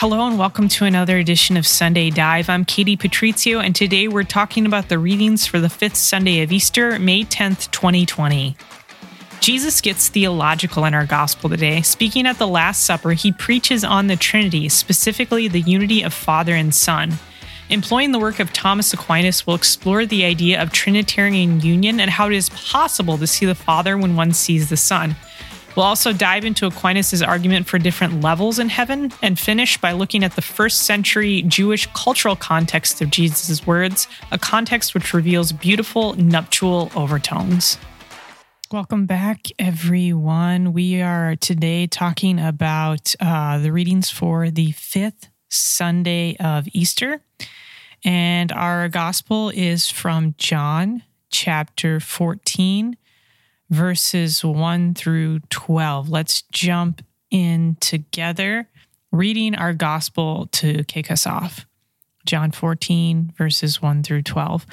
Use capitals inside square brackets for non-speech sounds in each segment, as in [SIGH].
Hello and welcome to another edition of Sunday Dive. I'm Katie Patrizio, and today we're talking about the readings for the fifth Sunday of Easter, May 10th, 2020. Jesus gets theological in our gospel today. Speaking at the Last Supper, he preaches on the Trinity, specifically the unity of Father and Son. Employing the work of Thomas Aquinas, we'll explore the idea of Trinitarian union and how it is possible to see the Father when one sees the Son. We'll also dive into Aquinas' argument for different levels in heaven and finish by looking at the first century Jewish cultural context of Jesus' words, a context which reveals beautiful nuptial overtones. Welcome back, everyone. We are today talking about uh, the readings for the fifth Sunday of Easter. And our gospel is from John chapter 14, verses 1 through 12. Let's jump in together, reading our gospel to kick us off. John 14, verses 1 through 12.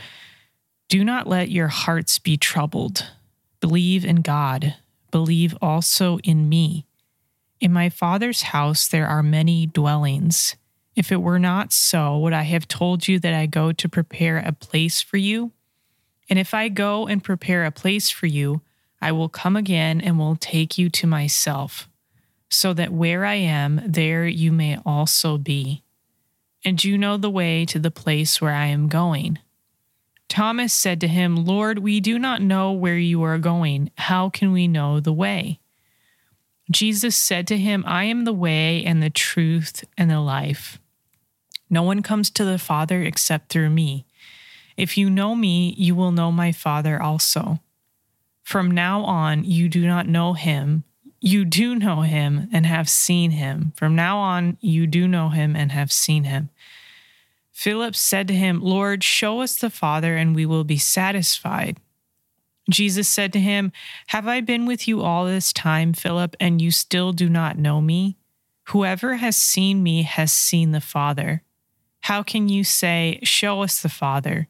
Do not let your hearts be troubled. Believe in God. Believe also in me. In my Father's house there are many dwellings. If it were not so, would I have told you that I go to prepare a place for you? And if I go and prepare a place for you, I will come again and will take you to myself, so that where I am, there you may also be. And you know the way to the place where I am going. Thomas said to him, Lord, we do not know where you are going. How can we know the way? Jesus said to him, I am the way and the truth and the life. No one comes to the Father except through me. If you know me, you will know my Father also. From now on, you do not know him. You do know him and have seen him. From now on, you do know him and have seen him. Philip said to him, Lord, show us the Father, and we will be satisfied. Jesus said to him, Have I been with you all this time, Philip, and you still do not know me? Whoever has seen me has seen the Father. How can you say, Show us the Father?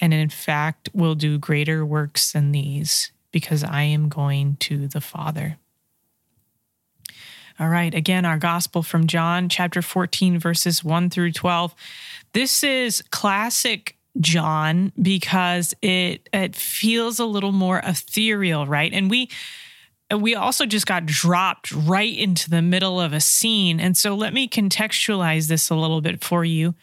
and in fact will do greater works than these, because I am going to the Father. All right, again, our gospel from John chapter 14, verses 1 through 12. This is classic John because it it feels a little more ethereal, right? And we we also just got dropped right into the middle of a scene. And so let me contextualize this a little bit for you.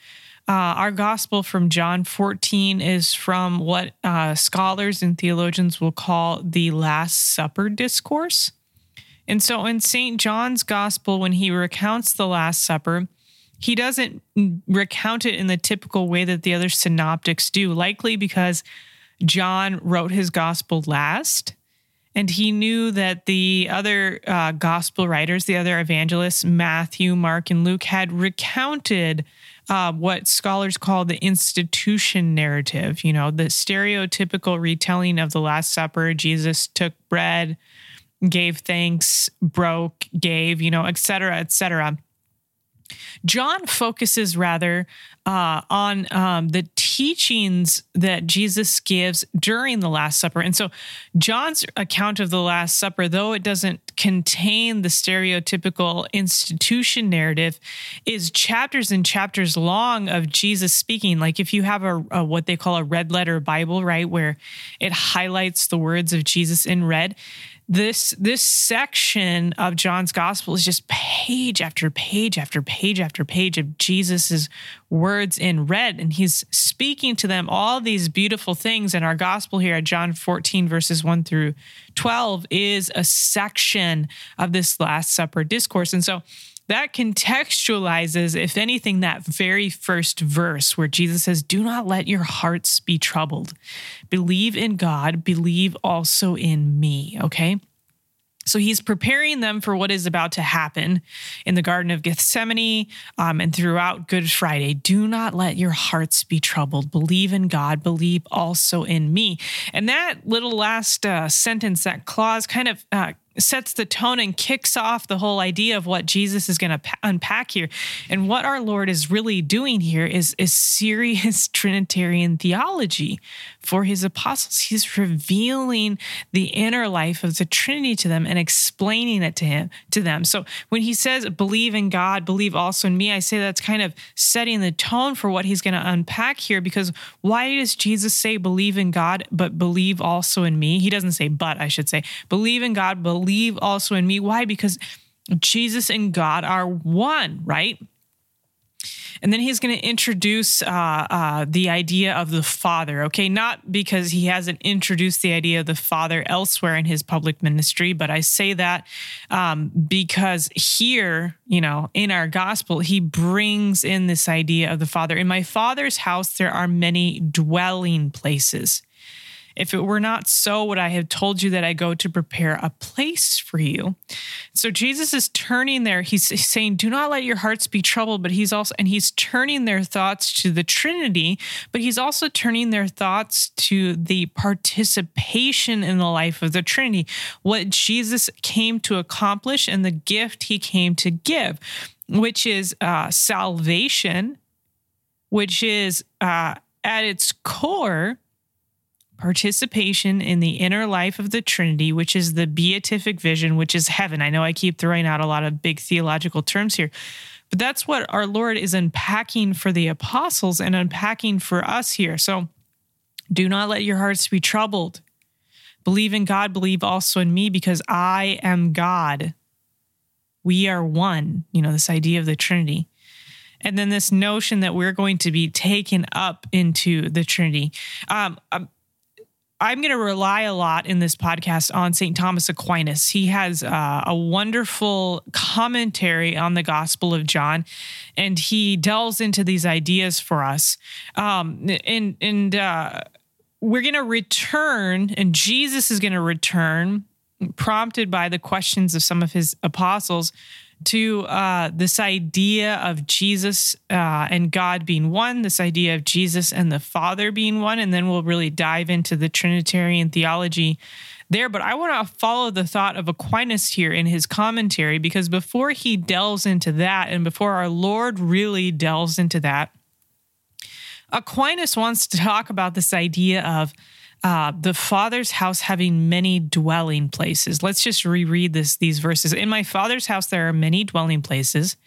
Uh, our gospel from John 14 is from what uh, scholars and theologians will call the Last Supper discourse. And so in St. John's gospel, when he recounts the Last Supper, he doesn't recount it in the typical way that the other synoptics do, likely because John wrote his gospel last and he knew that the other uh, gospel writers, the other evangelists, Matthew, Mark, and Luke, had recounted uh, what scholars call the institution narrative. You know, the stereotypical retelling of the Last Supper. Jesus took bread, gave thanks, broke, gave, you know, et cetera, et cetera. John focuses rather uh, on um, the teachings that Jesus gives during the Last Supper. And so, John's account of the Last Supper, though it doesn't contain the stereotypical institution narrative, is chapters and chapters long of Jesus speaking. Like if you have a, a what they call a red letter Bible, right, where it highlights the words of Jesus in red this this section of John's gospel is just page after page after page after page of Jesus's words in red. And he's speaking to them all these beautiful things. And our gospel here at John 14 verses 1 through 12 is a section of this last supper discourse. And so that contextualizes, if anything, that very first verse where Jesus says, Do not let your hearts be troubled. Believe in God, believe also in me. Okay. So he's preparing them for what is about to happen in the Garden of Gethsemane um, and throughout Good Friday. Do not let your hearts be troubled. Believe in God, believe also in me. And that little last uh, sentence, that clause, kind of uh, sets the tone and kicks off the whole idea of what Jesus is going to unpack here. And what our Lord is really doing here is, is serious [LAUGHS] Trinitarian theology for his apostles. He's revealing the inner life of the Trinity to them and explaining it to him to them. So when he says believe in God, believe also in me, I say that's kind of setting the tone for what he's going to unpack here because why does Jesus say believe in God but believe also in me? He doesn't say but, I should say. Believe in God, believe believe also in me. Why? Because Jesus and God are one, right? And then he's going to introduce uh, uh, the idea of the Father, okay? Not because he hasn't introduced the idea of the Father elsewhere in his public ministry, but I say that um, because here, you know, in our gospel, he brings in this idea of the Father. In my Father's house, there are many dwelling places. If it were not so, would I have told you that I go to prepare a place for you? So Jesus is turning there. He's saying, Do not let your hearts be troubled, but he's also, and he's turning their thoughts to the Trinity, but he's also turning their thoughts to the participation in the life of the Trinity, what Jesus came to accomplish and the gift he came to give, which is uh, salvation, which is uh, at its core participation in the inner life of the Trinity, which is the beatific vision, which is heaven. I know I keep throwing out a lot of big theological terms here, but that's what our Lord is unpacking for the apostles and unpacking for us here. So do not let your hearts be troubled. Believe in God, believe also in me, because I am God. We are one, you know, this idea of the Trinity. And then this notion that we're going to be taken up into the Trinity. Um, um I'm going to rely a lot in this podcast on St. Thomas Aquinas. He has uh, a wonderful commentary on the Gospel of John, and he delves into these ideas for us. Um, and and uh, we're going to return, and Jesus is going to return, prompted by the questions of some of his apostles to uh, this idea of Jesus uh, and God being one, this idea of Jesus and the Father being one, and then we'll really dive into the Trinitarian theology there. But I want to follow the thought of Aquinas here in his commentary, because before he delves into that, and before our Lord really delves into that, Aquinas wants to talk about this idea of uh, the father's house having many dwelling places. Let's just reread this these verses. In my father's house there are many dwelling places.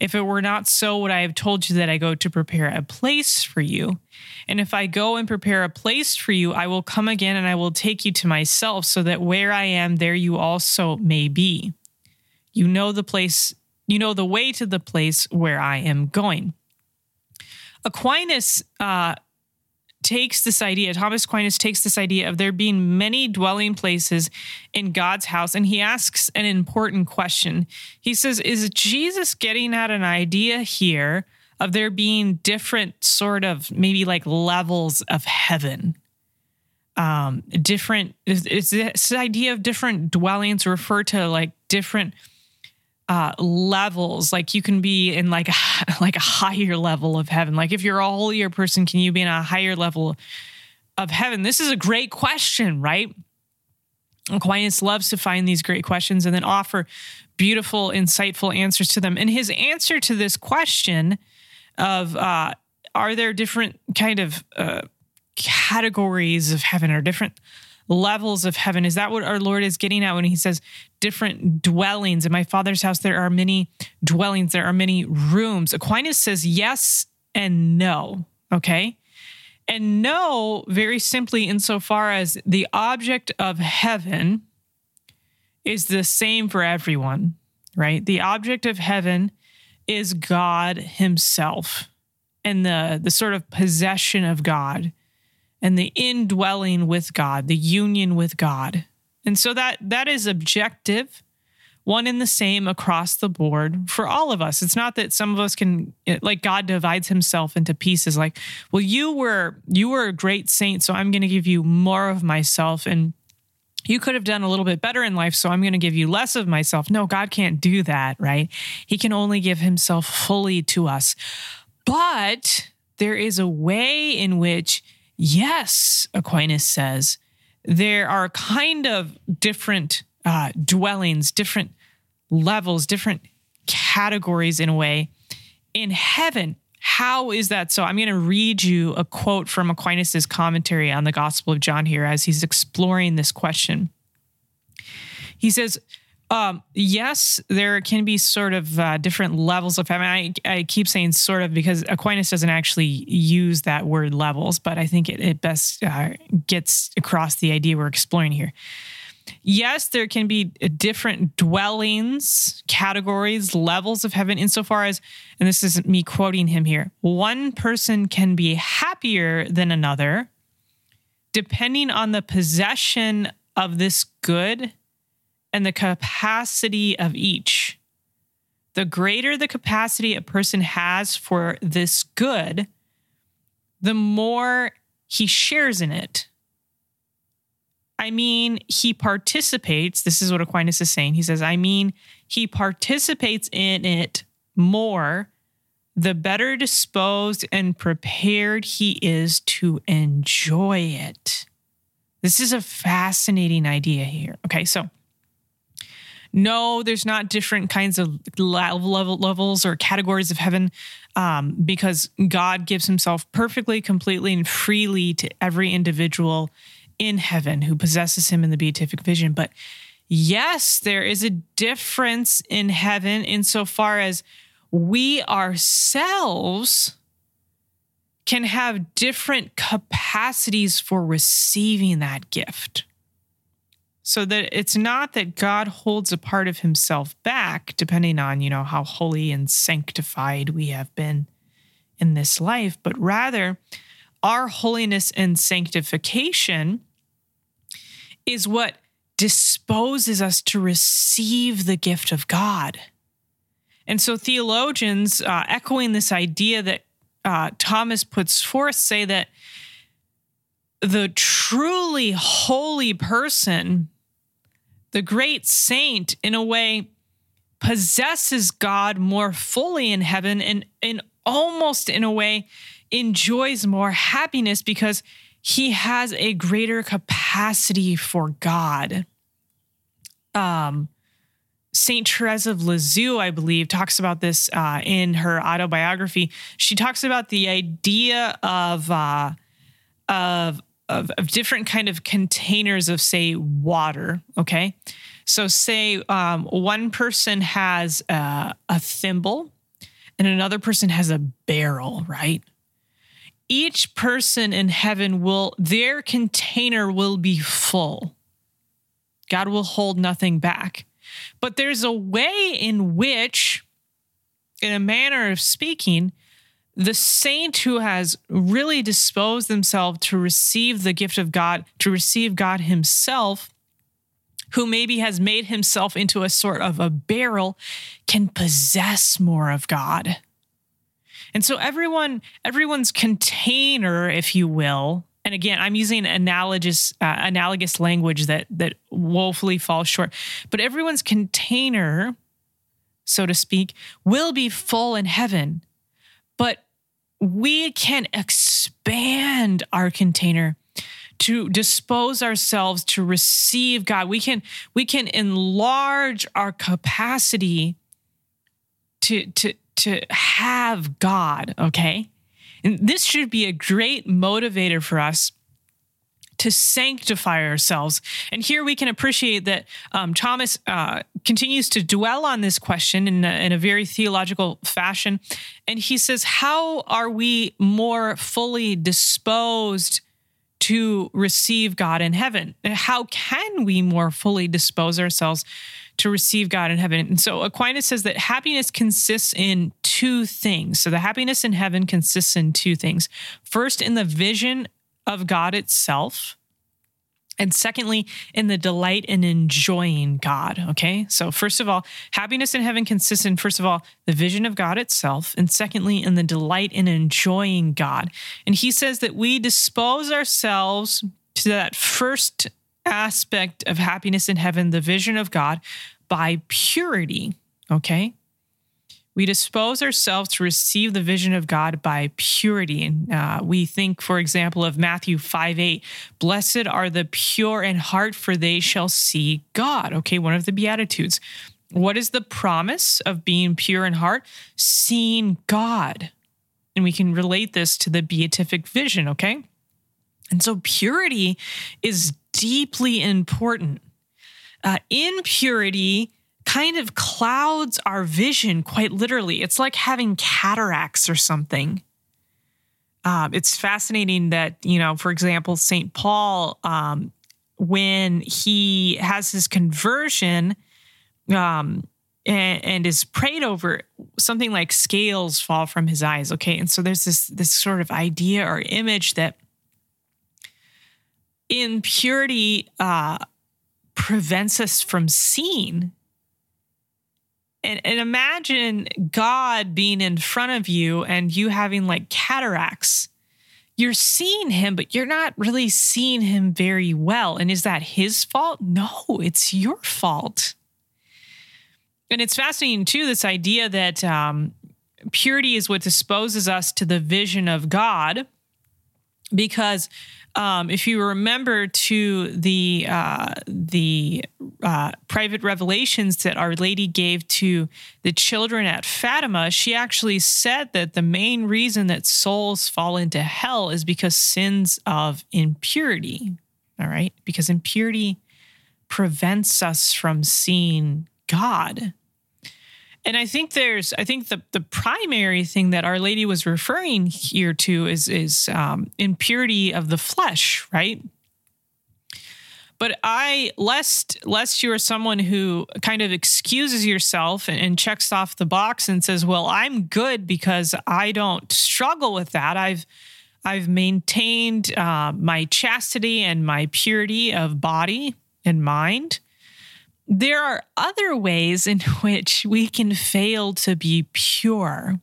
If it were not so, would I have told you that I go to prepare a place for you? And if I go and prepare a place for you, I will come again and I will take you to myself, so that where I am, there you also may be. You know the place, you know the way to the place where I am going. Aquinas uh, takes this idea, Thomas Aquinas takes this idea of there being many dwelling places in God's house, and he asks an important question. He says, Is Jesus getting at an idea here of there being different sort of maybe like levels of heaven? Um, different is this idea of different dwellings refer to like different uh, levels. Like you can be in like a, [LAUGHS] like a higher level of heaven. Like if you're a holier person, can you be in a higher level of heaven? This is a great question, right? Aquinas loves to find these great questions and then offer beautiful, insightful answers to them. And his answer to this question of uh, are there different kind of uh, categories of heaven or different levels of heaven. Is that what our Lord is getting at when he says different dwellings? In my Father's house, there are many dwellings, there are many rooms. Aquinas says yes and no. Okay. And no, very simply, insofar as the object of heaven is the same for everyone, right? The object of heaven is God Himself and the, the sort of possession of God and the indwelling with God, the union with God. And so that that is objective, one and the same across the board for all of us. It's not that some of us can like God divides himself into pieces like, well you were you were a great saint, so I'm going to give you more of myself and you could have done a little bit better in life, so I'm going to give you less of myself. No, God can't do that, right? He can only give himself fully to us. But there is a way in which, yes, Aquinas says, there are kind of different uh, dwellings, different levels, different categories in a way in heaven. How is that so? I'm going to read you a quote from Aquinas' commentary on the Gospel of John here as he's exploring this question. He says, um, yes, there can be sort of uh, different levels of. I, I keep saying sort of because Aquinas doesn't actually use that word levels, but I think it, it best uh, gets across the idea we're exploring here. Yes, there can be different dwellings, categories, levels of heaven, insofar as, and this isn't me quoting him here, one person can be happier than another depending on the possession of this good and the capacity of each. The greater the capacity a person has for this good, the more he shares in it. I mean, he participates. This is what Aquinas is saying. He says, I mean, he participates in it more the better disposed and prepared he is to enjoy it. This is a fascinating idea here. Okay, so no, there's not different kinds of level, levels or categories of heaven um, because God gives himself perfectly, completely, and freely to every individual in heaven who possesses him in the beatific vision. But yes, there is a difference in heaven insofar as we ourselves can have different capacities for receiving that gift so that it's not that God holds a part of himself back depending on, you know, how holy and sanctified we have been in this life, but rather our holiness and sanctification is what disposes us to receive the gift of God. And so theologians, uh, echoing this idea that uh, Thomas puts forth, say that the truly holy person the great saint, in a way, possesses God more fully in heaven and, and almost in a way enjoys more happiness because he has a greater capacity for God. Um, Saint Therese of Lisieux, I believe, talks about this uh, in her autobiography. She talks about the idea of uh, of of, of different kind of containers of say water okay? So say um, one person has a, a thimble and another person has a barrel right? Each person in heaven will their container will be full. God will hold nothing back. But there's a way in which in a manner of speaking the saint who has really disposed themselves to receive the gift of God, to receive God Himself, who maybe has made himself into a sort of a barrel, can possess more of God. And so everyone, everyone's container, if you will, and again, I'm using analogous uh, analogous language that that woefully falls short, but everyone's container, so to speak, will be full in heaven. But we can expand our container to dispose ourselves to receive God. We can we can enlarge our capacity to to to have God, okay? And this should be a great motivator for us to sanctify ourselves. And here we can appreciate that um, Thomas uh, continues to dwell on this question in a, in a very theological fashion. And he says, How are we more fully disposed? To receive God in heaven. How can we more fully dispose ourselves to receive God in heaven? And so Aquinas says that happiness consists in two things. So the happiness in heaven consists in two things. First, in the vision of God itself. And secondly, in the delight in enjoying God. Okay. So, first of all, happiness in heaven consists in, first of all, the vision of God itself. And secondly, in the delight in enjoying God. And he says that we dispose ourselves to that first aspect of happiness in heaven, the vision of God, by purity. Okay. We dispose ourselves to receive the vision of God by purity. And uh, we think, for example, of Matthew 5 8, blessed are the pure in heart, for they shall see God. Okay, one of the Beatitudes. What is the promise of being pure in heart? Seeing God. And we can relate this to the beatific vision, okay? And so purity is deeply important. Uh, impurity kind of clouds our vision quite literally. It's like having cataracts or something. Um, it's fascinating that, you know, for example, St. Paul, um, when he has his conversion um, and, and is prayed over, something like scales fall from his eyes. Okay. And so there's this, this sort of idea or image that impurity uh, prevents us from seeing and, and imagine God being in front of you and you having like cataracts. You're seeing him, but you're not really seeing him very well. And is that his fault? No, it's your fault. And it's fascinating, too, this idea that um, purity is what disposes us to the vision of God because um, if you remember to the uh, the uh, private revelations that Our Lady gave to the children at Fatima, she actually said that the main reason that souls fall into hell is because sins of impurity. All right, because impurity prevents us from seeing God. And I think there's, I think the the primary thing that Our Lady was referring here to is is um, impurity of the flesh, right? But I, lest lest you are someone who kind of excuses yourself and, and checks off the box and says, "Well, I'm good because I don't struggle with that. I've I've maintained uh, my chastity and my purity of body and mind." There are other ways in [LAUGHS] which we can fail to be pure.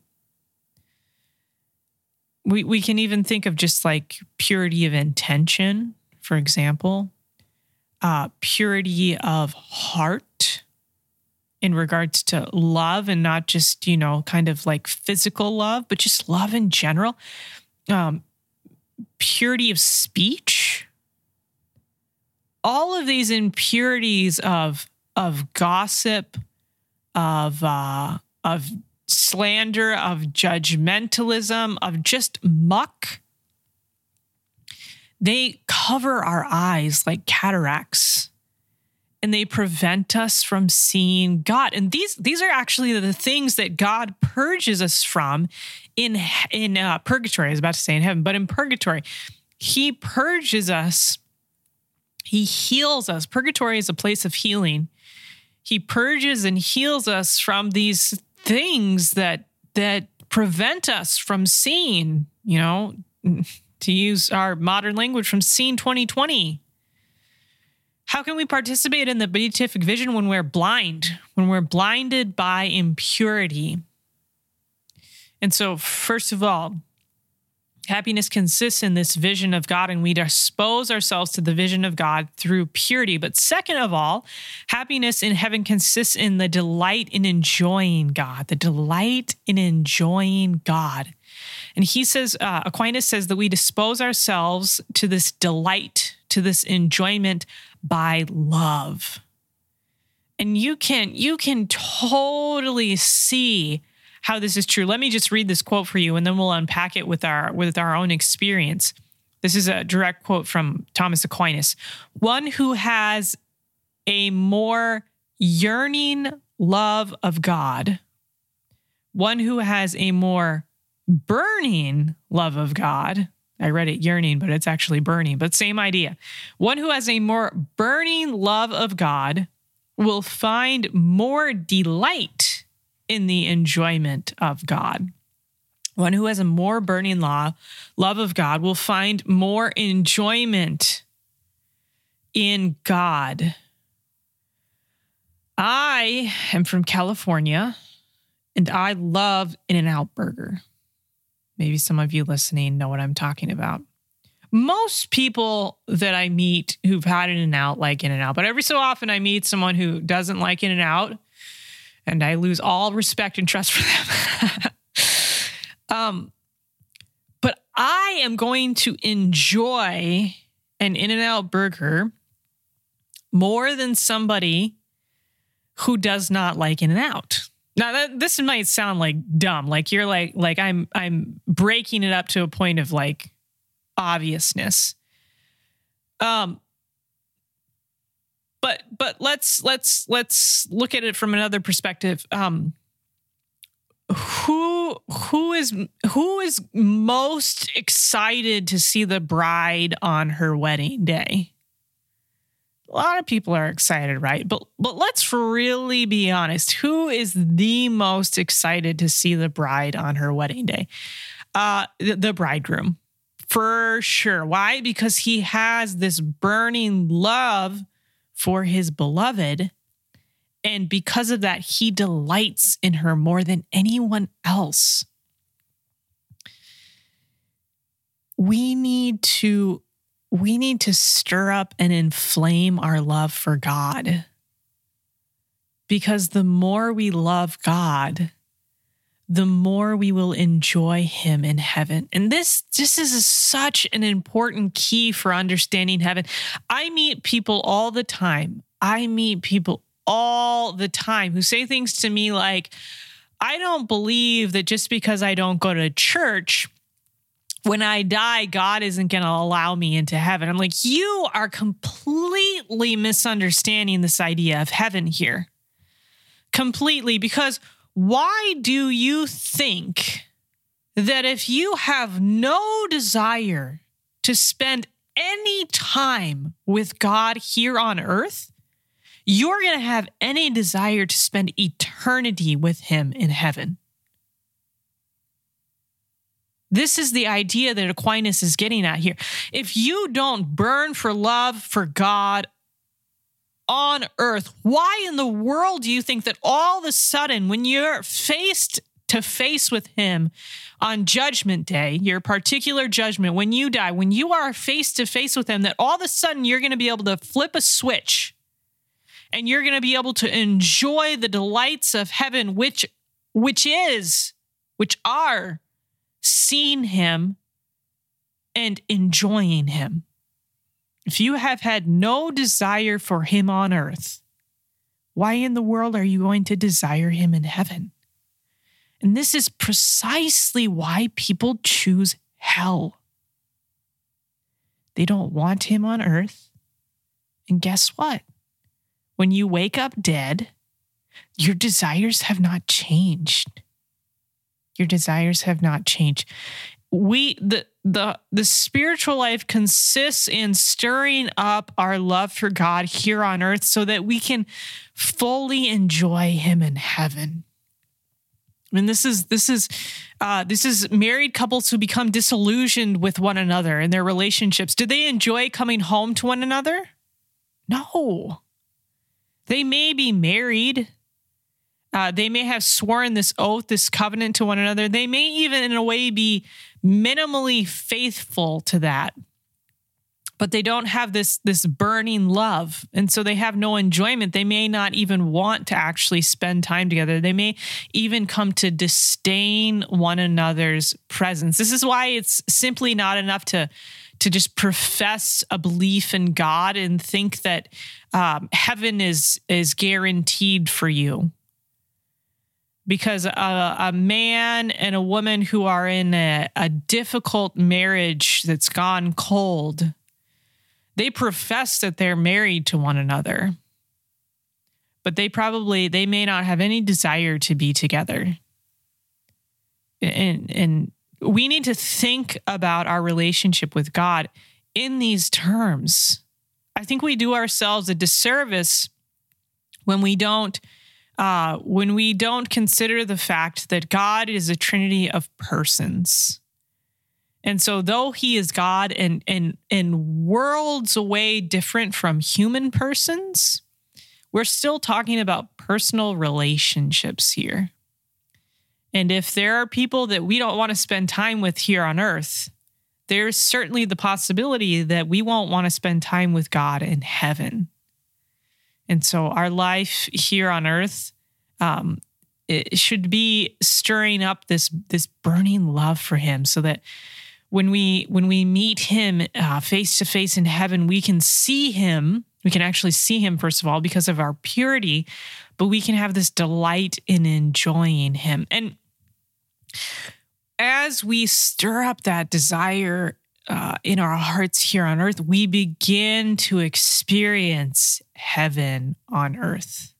We, we can even think of just like purity of intention, for example, uh, purity of heart in regards to love and not just, you know, kind of like physical love, but just love in general. Um, purity of speech. All of these impurities of of gossip, of uh, of slander, of judgmentalism, of just muck. They cover our eyes like cataracts and they prevent us from seeing God. And these these are actually the things that God purges us from in in uh, purgatory. I was about to say in heaven, but in purgatory, He purges us. He heals us. Purgatory is a place of healing he purges and heals us from these things that that prevent us from seeing, you know, [LAUGHS] to use our modern language from seeing 2020. How can we participate in the beatific vision when we're blind, when we're blinded by impurity? And so, first of all, Happiness consists in this vision of God, and we dispose ourselves to the vision of God through purity. But second of all, happiness in heaven consists in the delight in enjoying God, the delight in enjoying God. And he says, uh, Aquinas says that we dispose ourselves to this delight, to this enjoyment by love. And you can you can totally see how this is true. Let me just read this quote for you and then we'll unpack it with our with our own experience. This is a direct quote from Thomas Aquinas. One who has a more yearning love of God, one who has a more burning love of God. I read it yearning, but it's actually burning, but same idea. One who has a more burning love of God will find more delight in the enjoyment of God. One who has a more burning law, love of God will find more enjoyment in God. I am from California and I love In N Out Burger. Maybe some of you listening know what I'm talking about. most people that I meet who've had In-N-Out like In-N-Out, but every so often I meet someone who doesn't like In-N-Out and I lose all respect and trust for them. [LAUGHS] um, but I am going to enjoy an In-N-Out burger more than somebody who does not like In-N-Out. Now that, this might sound like dumb, like you're like like I'm I'm breaking it up to a point of like obviousness. Um but but let's let's let's look at it from another perspective. Um who who is who is most excited to see the bride on her wedding day? a lot of people are excited, right? But but let's really be honest. Who is the most excited to see the bride on her wedding day? Uh the, the bridegroom. For sure. Why? Because he has this burning love for his beloved. And because of that, he delights in her more than anyone else. We need to we need to stir up and inflame our love for God. Because the more we love God, the more we will enjoy him in heaven. And this this is such an important key for understanding heaven. I meet people all the time. I meet people all the time who say things to me like I don't believe that just because I don't go to church when I die, God isn't going to allow me into heaven. I'm like, you are completely misunderstanding this idea of heaven here. Completely. Because why do you think that if you have no desire to spend any time with God here on earth, you're going to have any desire to spend eternity with Him in heaven? This is the idea that Aquinas is getting at here. If you don't burn for love for God on earth, why in the world do you think that all of a sudden, when you're faced to face with Him on Judgment Day, your particular judgment, when you die, when you are face to face with Him, that all of a sudden you're going to be able to flip a switch and you're going to be able to enjoy the delights of heaven, which, which is, which are seeing him and enjoying him. If you have had no desire for him on earth, why in the world are you going to desire him in heaven? And this is precisely why people choose hell. They don't want him on earth. And guess what? When you wake up dead, your desires have not changed. Your desires have not changed. We the the the spiritual life consists in stirring up our love for God here on earth so that we can fully enjoy him in heaven. I mean, this is this is uh, this is married couples who become disillusioned with one another in their relationships. Do they enjoy coming home to one another? No. They may be married, uh, they may have sworn this oath, this covenant to one another. They may even, in a way, be minimally faithful to that. But they don't have this this burning love, and so they have no enjoyment. They may not even want to actually spend time together. They may even come to disdain one another's presence. This is why it's simply not enough to to just profess a belief in God and think that um, heaven is is guaranteed for you because a, a, man and a woman who are in a, a difficult marriage that's gone cold, they profess that they're married to one another, but they probably they may not have any desire to be together. And and we need to think about our relationship with God in these terms. I think we do ourselves a disservice when we don't uh, when we don't consider the fact that God is a trinity of persons. And so though he is God and and and worlds away different from human persons, we're still talking about personal relationships here. And if there are people that we don't want to spend time with here on earth, there's certainly the possibility that we won't want to spend time with God in heaven. And so our life here on earth um, it should be stirring up this this burning love for him so that when we when we meet him face to face in heaven we can see him. We can actually see him first of all because of our purity but we can have this delight in enjoying him. And as we stir up that desire uh, in our hearts here on earth we begin to experience heaven on earth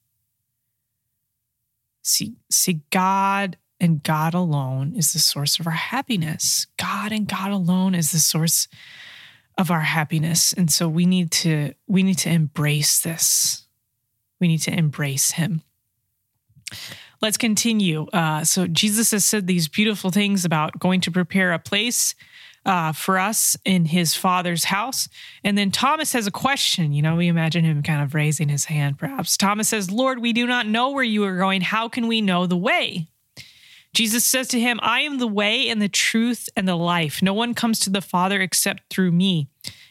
See, see, God and God alone is the source of our happiness. God and God alone is the source of our happiness. And so we need to we need to embrace this. We need to embrace him. Let's continue. Uh, so Jesus has said these beautiful things about going to prepare a place uh, for us in his father's house. And then Thomas has a question. You know, we imagine him kind of raising his hand, perhaps. Thomas says, Lord, we do not know where you are going. How can we know the way? Jesus says to him, I am the way and the truth and the life. No one comes to the Father except through me.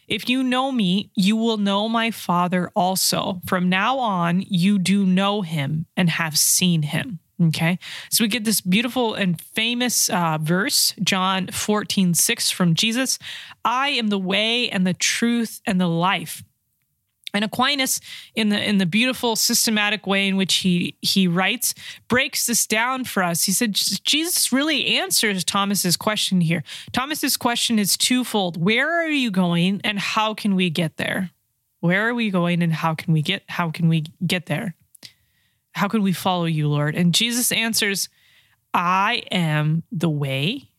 If you know me, you will know my Father also. From now on, you do know him and have seen him. Okay. So we get this beautiful and famous uh, verse, John 14, 6 from Jesus I am the way and the truth and the life. And Aquinas, in the in the beautiful systematic way in which he he writes, breaks this down for us. He said Jesus really answers Thomas's question here. Thomas's question is twofold: Where are you going, and how can we get there? Where are we going, and how can we get how can we get there? How can we follow you, Lord? And Jesus answers, I am the way,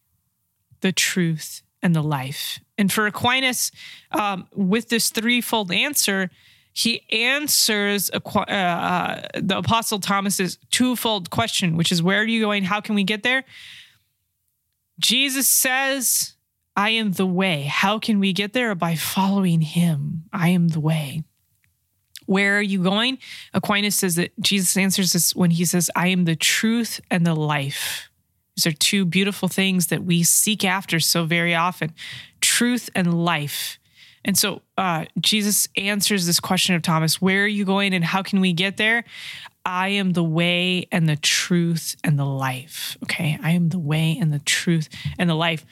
the truth, and the life. And for Aquinas, um, with this threefold answer, he answers uh, uh, the Apostle Thomas's twofold question, which is, Where are you going? How can we get there? Jesus says, I am the way. How can we get there? By following him. I am the way. Where are you going? Aquinas says that Jesus answers this when he says, I am the truth and the life. These are two beautiful things that we seek after so very often truth and life. And so uh, Jesus answers this question of Thomas Where are you going and how can we get there? I am the way and the truth and the life. Okay. I am the way and the truth and the life.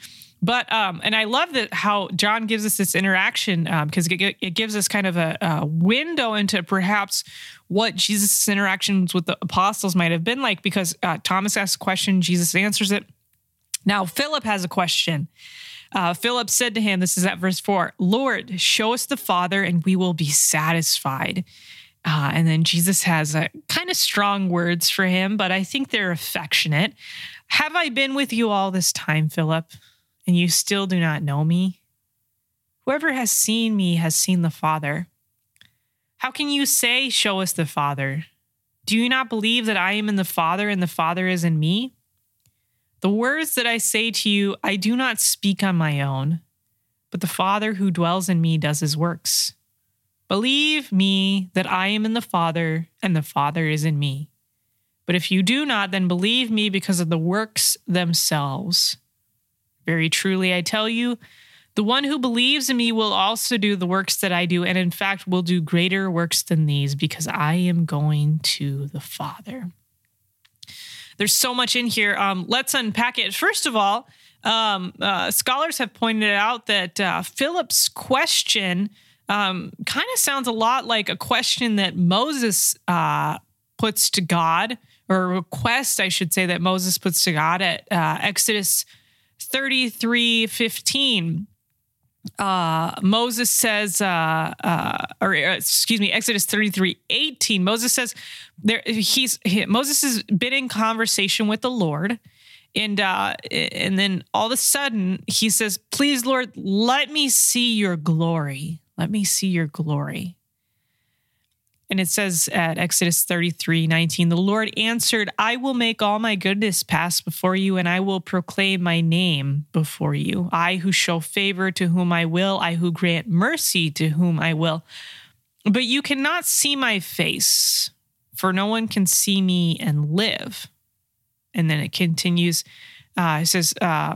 But um, and I love that how John gives us this interaction because um, it, it, gives us kind of a, a, window into perhaps what Jesus' interactions with the apostles might have been like. Because uh, Thomas asks a question, Jesus answers it. Now Philip has a question. Uh, Philip said to him, "This is at verse four. Lord, show us the Father, and we will be satisfied." Uh, and then Jesus has kind of strong words for him, but I think they're affectionate. Have I been with you all this time, Philip? And you still do not know me? Whoever has seen me has seen the Father. How can you say, Show us the Father? Do you not believe that I am in the Father and the Father is in me? The words that I say to you, I do not speak on my own, but the Father who dwells in me does his works. Believe me that I am in the Father and the Father is in me. But if you do not, then believe me because of the works themselves. Very truly, I tell you, the one who believes in me will also do the works that I do, and in fact, will do greater works than these because I am going to the Father. There's so much in here. Um, let's unpack it. First of all, um, uh, scholars have pointed out that uh, Philip's question um, kind of sounds a lot like a question that Moses uh, puts to God, or a request, I should say, that Moses puts to God at uh, Exodus 33 15 uh, Moses says, uh, uh, or uh, excuse me, Exodus 33 18, Moses says, there, he's, he, Moses has been in conversation with the Lord. And, uh, and then all of a sudden he says, please, Lord, let me see your glory. Let me see your glory. And it says at Exodus 33 19, the Lord answered, I will make all my goodness pass before you, and I will proclaim my name before you. I who show favor to whom I will, I who grant mercy to whom I will. But you cannot see my face, for no one can see me and live. And then it continues. Uh, it says, uh,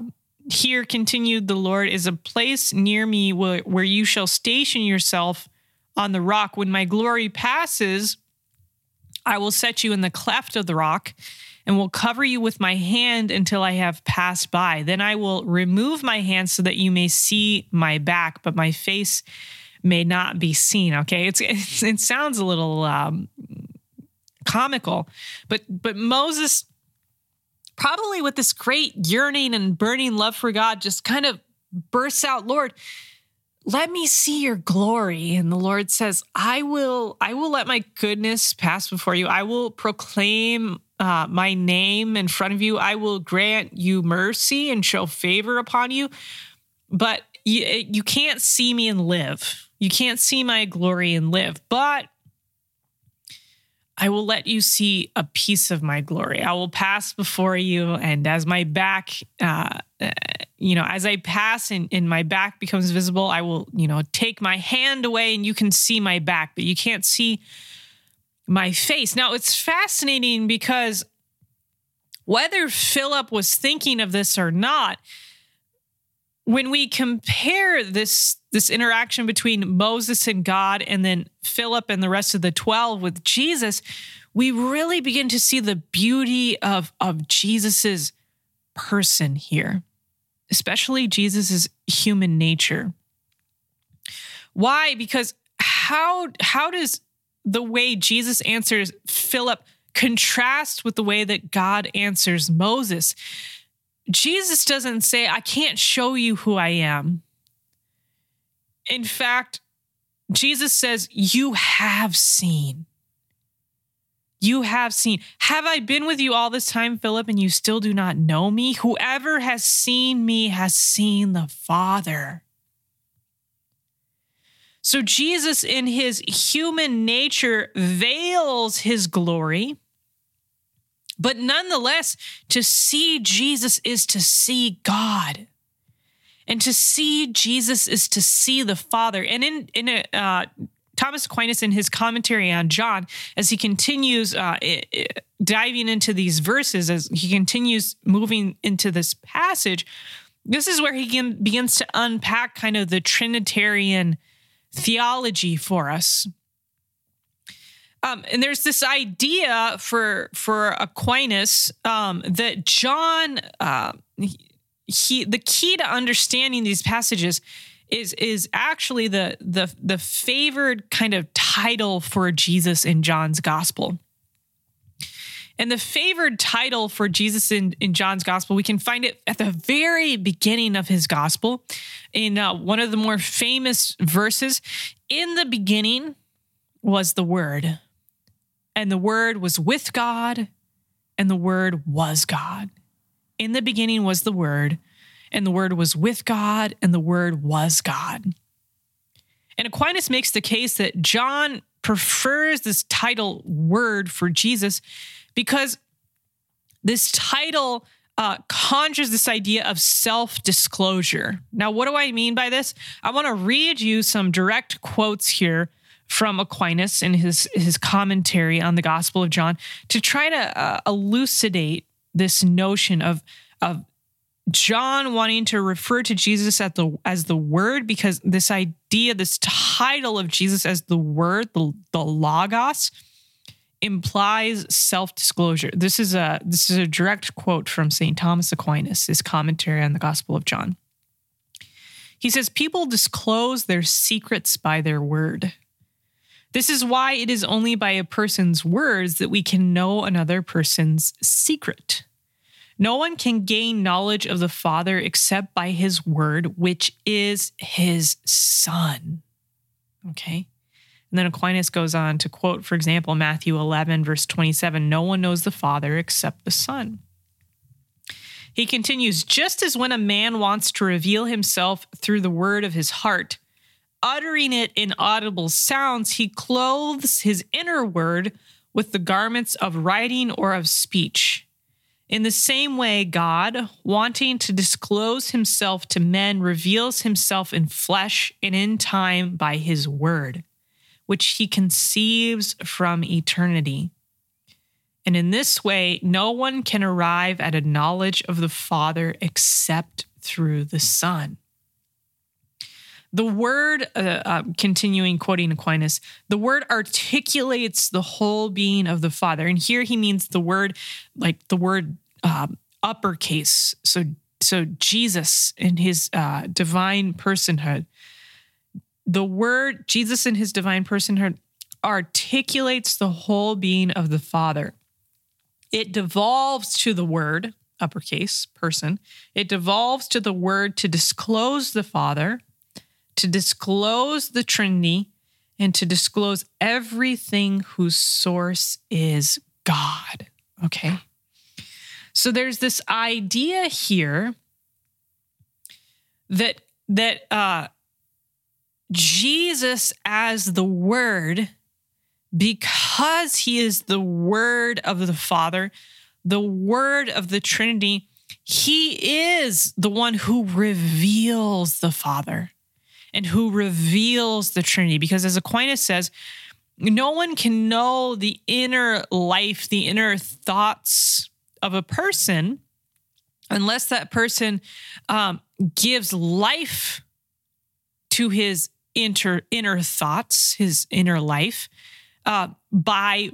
here continued the Lord is a place near me where, where you shall station yourself on the rock. When my glory passes, I will set you in the cleft of the rock and will cover you with my hand until I have passed by. Then I will remove my hand so that you may see my back, but my face may not be seen. Okay, it's, it's it sounds a little um, comical, but but Moses probably with this great yearning and burning love for God just kind of bursts out, Lord, let me see your glory. And the lord says i will i will let my goodness pass before you. I will proclaim uh, my name in front of you. I will grant you mercy and show favor upon you. But you, you can't see me and live. You can't see my glory and live. But I will let you see a piece of my glory. I will pass before you, and as my back, uh, you know, as I pass and, and my back becomes visible, I will, you know, take my hand away and you can see my back, but you can't see my face. Now, it's fascinating because whether Philip was thinking of this or not, when we compare this this interaction between Moses and God and then Philip and the rest of the 12 with Jesus, we really begin to see the beauty of of Jesus's person here, especially Jesus's human nature. Why? Because how how does the way Jesus answers Philip contrast with the way that God answers Moses? Jesus doesn't say, I can't show you who I am. In fact, Jesus says, You have seen. You have seen. Have I been with you all this time, Philip, and you still do not know me? Whoever has seen me has seen the Father. So Jesus, in his human nature, veils his glory but nonetheless, to see Jesus is to see God. And to see Jesus is to see the Father. And in, in a, uh, Thomas Aquinas, in his commentary on John, as he continues uh, diving into these verses, as he continues moving into this passage, this is where he begins to unpack kind of the Trinitarian theology for us. Um, and there's this idea for for Aquinas um, that John uh, he the key to understanding these passages is is actually the the the favored kind of title for Jesus in John's gospel. And the favored title for Jesus in, in John's gospel, we can find it at the very beginning of his gospel in uh, one of the more famous verses. In the beginning was the Word, and the Word was with God, and the Word was God. In the beginning was the Word, and the Word was with God, and the Word was God. And Aquinas makes the case that John prefers this title word for Jesus because this title uh, conjures this idea of self disclosure. Now, what do I mean by this? I want to read you some direct quotes here from Aquinas in his his commentary on the Gospel of John to try to uh, elucidate this notion of of John wanting to refer to Jesus as the as the Word because this idea, this title of Jesus as the Word, the, the Logos, implies self disclosure. This is a this is a direct quote from Saint Thomas Aquinas, his commentary on the Gospel of John. He says, "People disclose their secrets by their word." This is why it is only by a person's words that we can know another person's secret. No one can gain knowledge of the Father except by his word, which is his Son. Okay. And then Aquinas goes on to quote, for example, Matthew 11, verse 27 No one knows the Father except the Son. He continues, just as when a man wants to reveal himself through the word of his heart, uttering it in audible sounds, he clothes his inner word with the garments of writing or of speech. In the same way, God, wanting to disclose himself to men, reveals himself in flesh and in time by his word, which he conceives from eternity. And in this way, no one can arrive at a knowledge of the Father except through the Son. The word, uh, uh, continuing quoting Aquinas, the word articulates the whole being of the Father. And here he means the word, like the word um, uppercase. So, so Jesus in his uh, divine personhood, the word Jesus in his divine personhood articulates the whole being of the Father. It devolves to the word, uppercase, person. It devolves to the word to disclose the Father to disclose the Trinity and to disclose everything whose source is God. Okay. So there's this idea here that that uh Jesus as the word because he is the word of the Father, the word of the Trinity, he is the one who reveals the Father and who reveals the Trinity. Because as Aquinas says, no one can know the inner life, the inner thoughts of a person unless that person um, gives life to his inter, inner thoughts, his inner life, uh, by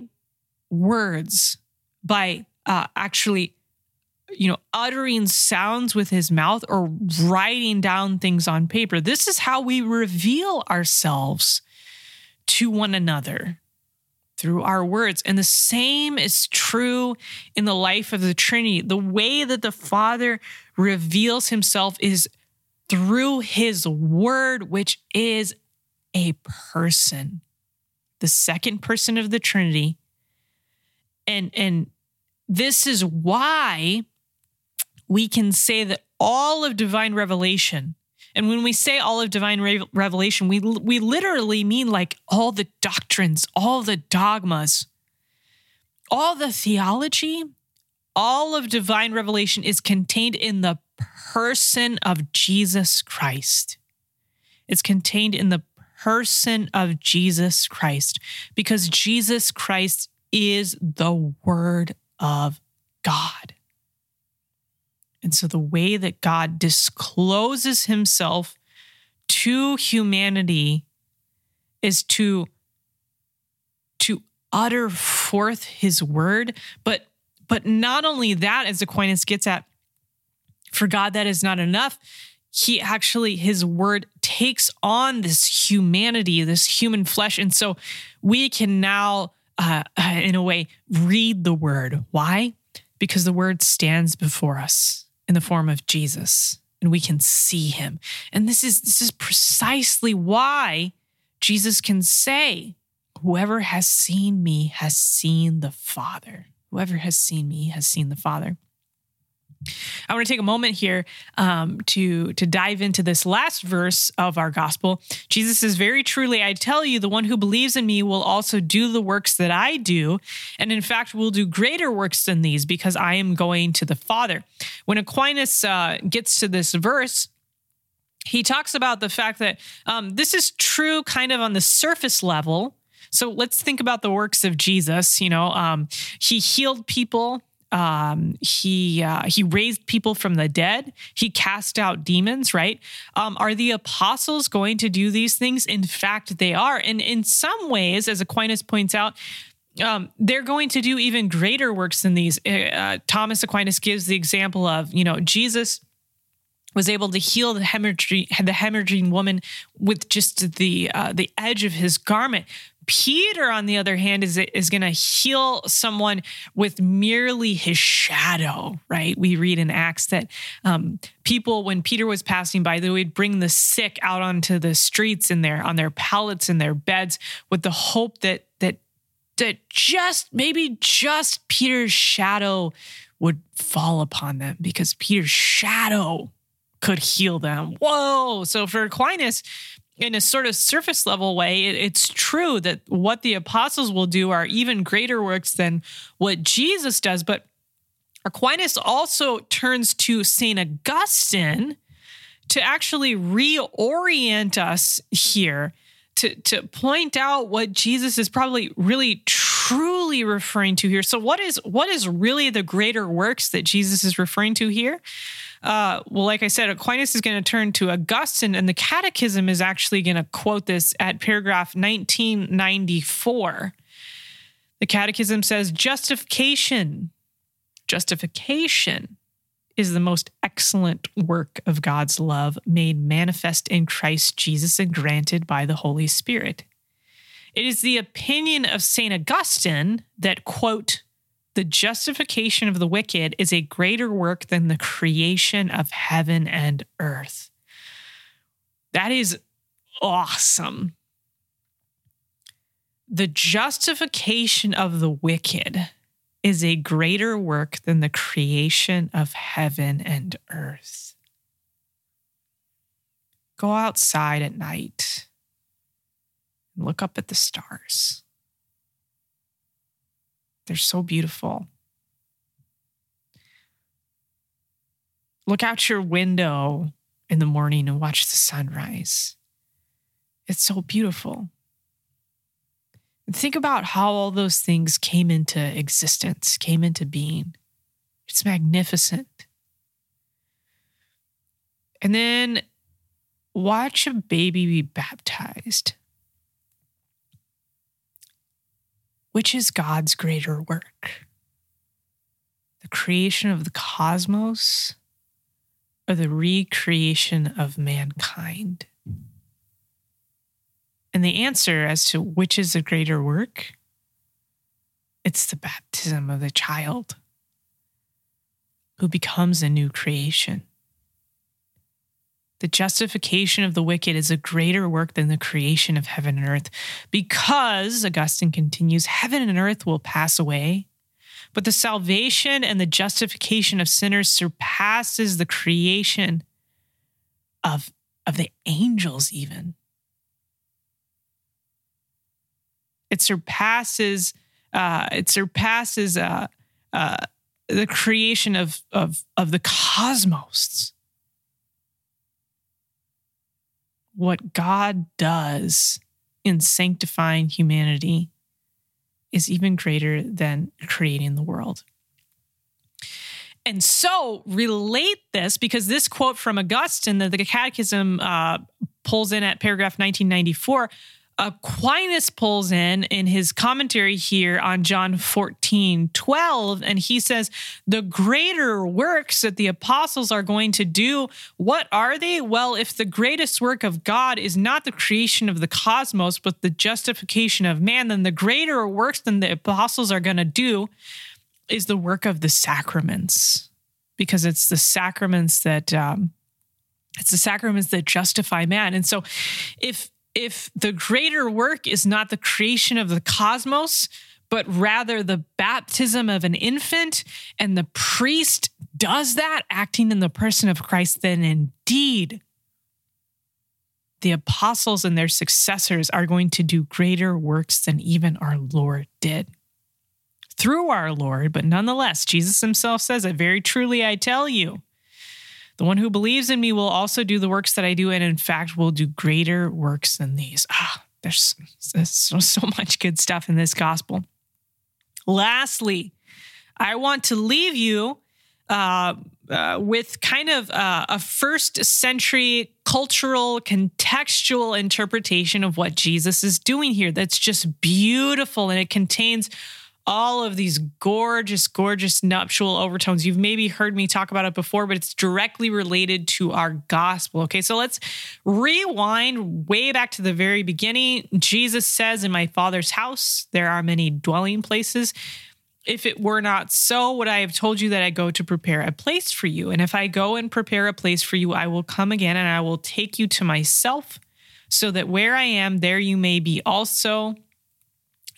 words, by uh, actually you know, uttering sounds with his mouth or writing down things on paper. This is how we reveal ourselves to one another through our words. And the same is true in the life of the Trinity. The way that the Father reveals himself is through his word, which is a person, the second person of the Trinity. And, and this is why we can say that all of divine revelation, and when we say all of divine re- revelation, we, we literally mean like all the doctrines, all the dogmas, all the theology, all of divine revelation is contained in the person of Jesus Christ. It's contained in the person of Jesus Christ because Jesus Christ is the Word of God. And so the way that God discloses himself to humanity is to to utter forth his word, but but not only that as Aquinas gets at for God that is not enough. He actually his word takes on this humanity, this human flesh and so we can now uh, in a way read the word. Why? Because the word stands before us in the form of Jesus and we can see him. And this is this is precisely why Jesus can say, whoever has seen me has seen the Father. Whoever has seen me has seen the Father. I want to take a moment here um, to to dive into this last verse of our gospel. Jesus says, "Very truly, I tell you, the one who believes in me will also do the works that I do, and in fact, will do greater works than these, because I am going to the Father." When Aquinas uh, gets to this verse, he talks about the fact that um, this is true, kind of on the surface level. So let's think about the works of Jesus. You know, um, he healed people um, he uh, he raised people from the dead. He cast out demons. Right? Um, are the apostles going to do these things? In fact, they are. And in some ways, as Aquinas points out, um, they're going to do even greater works than these. Uh, uh Thomas Aquinas gives the example of you know Jesus was able to heal the hemorrhaging, the hemorrhaging woman with just the uh, the edge of his garment. Peter, on the other hand, is is going to heal someone with merely his shadow. Right? We read in Acts that um, people, when Peter was passing by, they would bring the sick out onto the streets in their on their pallets in their beds with the hope that that that just maybe just Peter's shadow would fall upon them because Peter's shadow could heal them. Whoa! So for Aquinas in a sort of surface level way, it, it's true that what the apostles will do are even greater works than what Jesus does. But Aquinas also turns to St. Augustine to actually reorient us here, to, to point out what Jesus is probably really truly referring to here? So what is what is really the greater works that Jesus is referring to here? Uh, well, like I said, Aquinas is going to turn to Augustine, and the Catechism is actually going to quote this at paragraph 1994. The Catechism says justification, justification is the most excellent work of God's love made manifest in Christ Jesus and granted by the Holy Spirit. It is the opinion of St. Augustine that, quote, the justification of the wicked is a greater work than the creation of heaven and earth. That is awesome. The justification of the wicked is a greater work than the creation of heaven and earth. Go outside at night and look up at the stars. They're so beautiful. Look out your window in the morning and watch the sunrise. It's so beautiful. And think about how all those things came into existence, came into being. It's magnificent. And then watch a baby be baptized. Which is God's greater work? The creation of the cosmos or the recreation of mankind? And the answer as to which is the greater work, it's the baptism of the child who becomes a new creation. The justification of the wicked is a greater work than the creation of heaven and earth because, Augustine continues, heaven and earth will pass away, but the salvation and the justification of sinners surpasses the creation of, of the angels, even. It surpasses uh, it surpasses uh, uh, the creation of, of, of the cosmos. What God does in sanctifying humanity is even greater than creating the world. And so relate this because this quote from Augustine that the Catechism uh, pulls in at paragraph 1994 Aquinas pulls in in his commentary here on John 14, 12, and he says, The greater works that the apostles are going to do, what are they? Well, if the greatest work of God is not the creation of the cosmos, but the justification of man, then the greater works than the apostles are going to do is the work of the sacraments, because it's the sacraments that. Um, it's the sacraments that justify man. And so if if the greater work is not the creation of the cosmos, but rather the baptism of an infant, and the priest does that, acting in the person of Christ, then indeed the apostles and their successors are going to do greater works than even our Lord did. Through our Lord, but nonetheless, Jesus himself says it very truly, I tell you. The one who believes in me will also do the works that I do, and in fact, will do greater works than these. Ah, there's, there's so, so much good stuff in this gospel. Lastly, I want to leave you uh, uh, with kind of uh, a first century cultural contextual interpretation of what Jesus is doing here. That's just beautiful and it contains all of these gorgeous, gorgeous nuptial overtones. You've maybe heard me talk about it before, but it's directly related to our gospel. Okay, so let's rewind way back to the very beginning. Jesus says, In my Father's house, there are many dwelling places. If it were not so, would I have told you that I go to prepare a place for you? And if I go and prepare a place for you, I will come again and I will take you to myself, so that where I am, there you may be also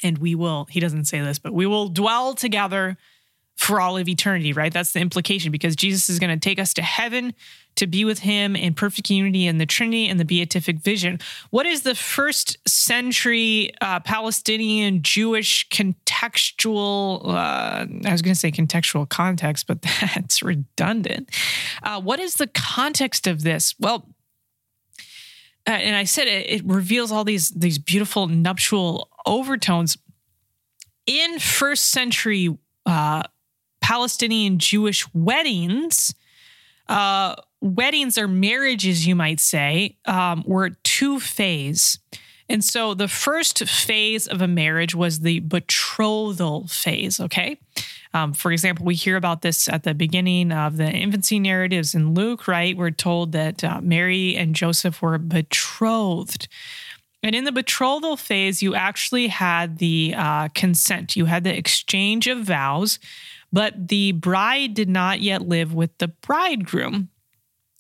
and we will, he doesn't say this, but we will dwell together for all of eternity, right? That's the implication because Jesus is going to take us to heaven to be with him in perfect unity in the Trinity and the beatific vision. What is the first century uh, Palestinian Jewish contextual, uh, I was going to say contextual context, but [LAUGHS] that's redundant. Uh, what is the context of this? Well, uh, and I said it, it reveals all these these beautiful nuptial overtones. in first century uh, Palestinian Jewish weddings, uh, weddings or marriages, you might say, um, were two phase. And so the first phase of a marriage was the betrothal phase, okay? Um, for example, we hear about this at the beginning of the infancy narratives in Luke, right? We're told that uh, Mary and Joseph were betrothed. And in the betrothal phase, you actually had the uh, consent, you had the exchange of vows, but the bride did not yet live with the bridegroom.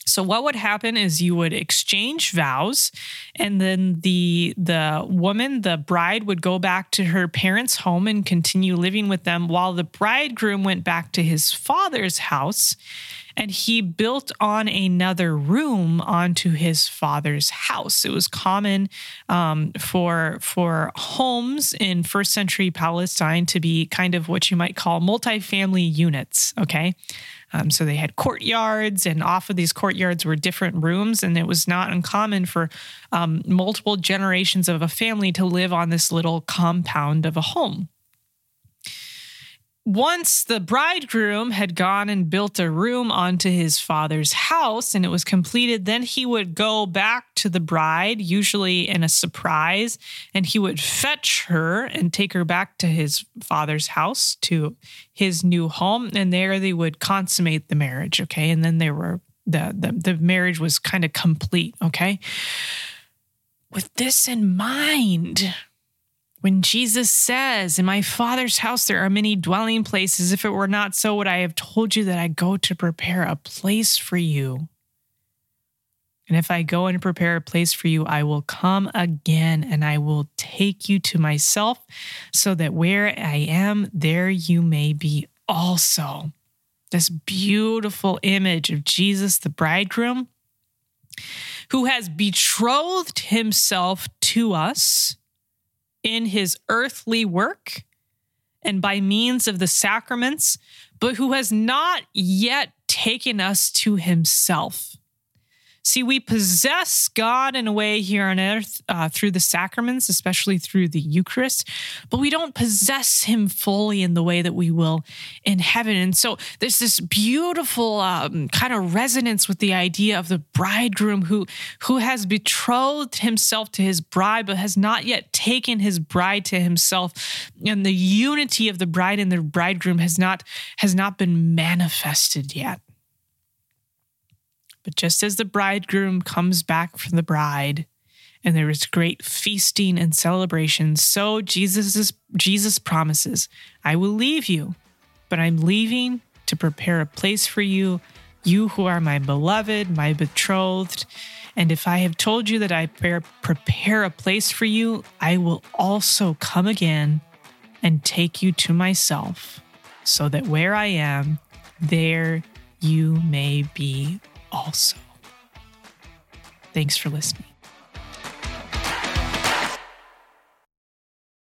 So what would happen is you would exchange vows and then the the woman, the bride would go back to her parents' home and continue living with them while the bridegroom went back to his father's house and he built on another room onto his father's house. It was common um, for for homes in first century Palestine to be kind of what you might call multifamily units. Okay. Um, so they had courtyards, and off of these courtyards were different rooms, and it was not uncommon for um, multiple generations of a family to live on this little compound of a home once the bridegroom had gone and built a room onto his father's house and it was completed, then he would go back to the bride, usually in a surprise, and he would fetch her and take her back to his father's house, to his new home. And there they would consummate the marriage. Okay. And then they were, the, the, the marriage was kind of complete. Okay. With this in mind, when Jesus says, In my Father's house there are many dwelling places, if it were not so, would I have told you that I go to prepare a place for you? And if I go and prepare a place for you, I will come again and I will take you to myself, so that where I am, there you may be also. This beautiful image of Jesus, the bridegroom, who has betrothed himself to us in his earthly work and by means of the sacraments, but who has not yet taken us to himself. See, we possess God in a way here on earth uh, through the sacraments, especially through the Eucharist, but we don't possess Him fully in the way that we will in heaven. And so there's this beautiful um, kind of resonance with the idea of the bridegroom who who has betrothed himself to his bride, but has not yet taken his bride to himself. And the unity of the bride and the bridegroom has not has not been manifested yet. But just as the bridegroom comes back from the bride, and there is great feasting and celebration, so Jesus Jesus promises, I will leave you, but I'm leaving to prepare a place for you, you who are my beloved, my betrothed. And if I have told you that I prepare a place for you, I will also come again and take you to myself, so that where I am, there you may be also. Thanks for listening.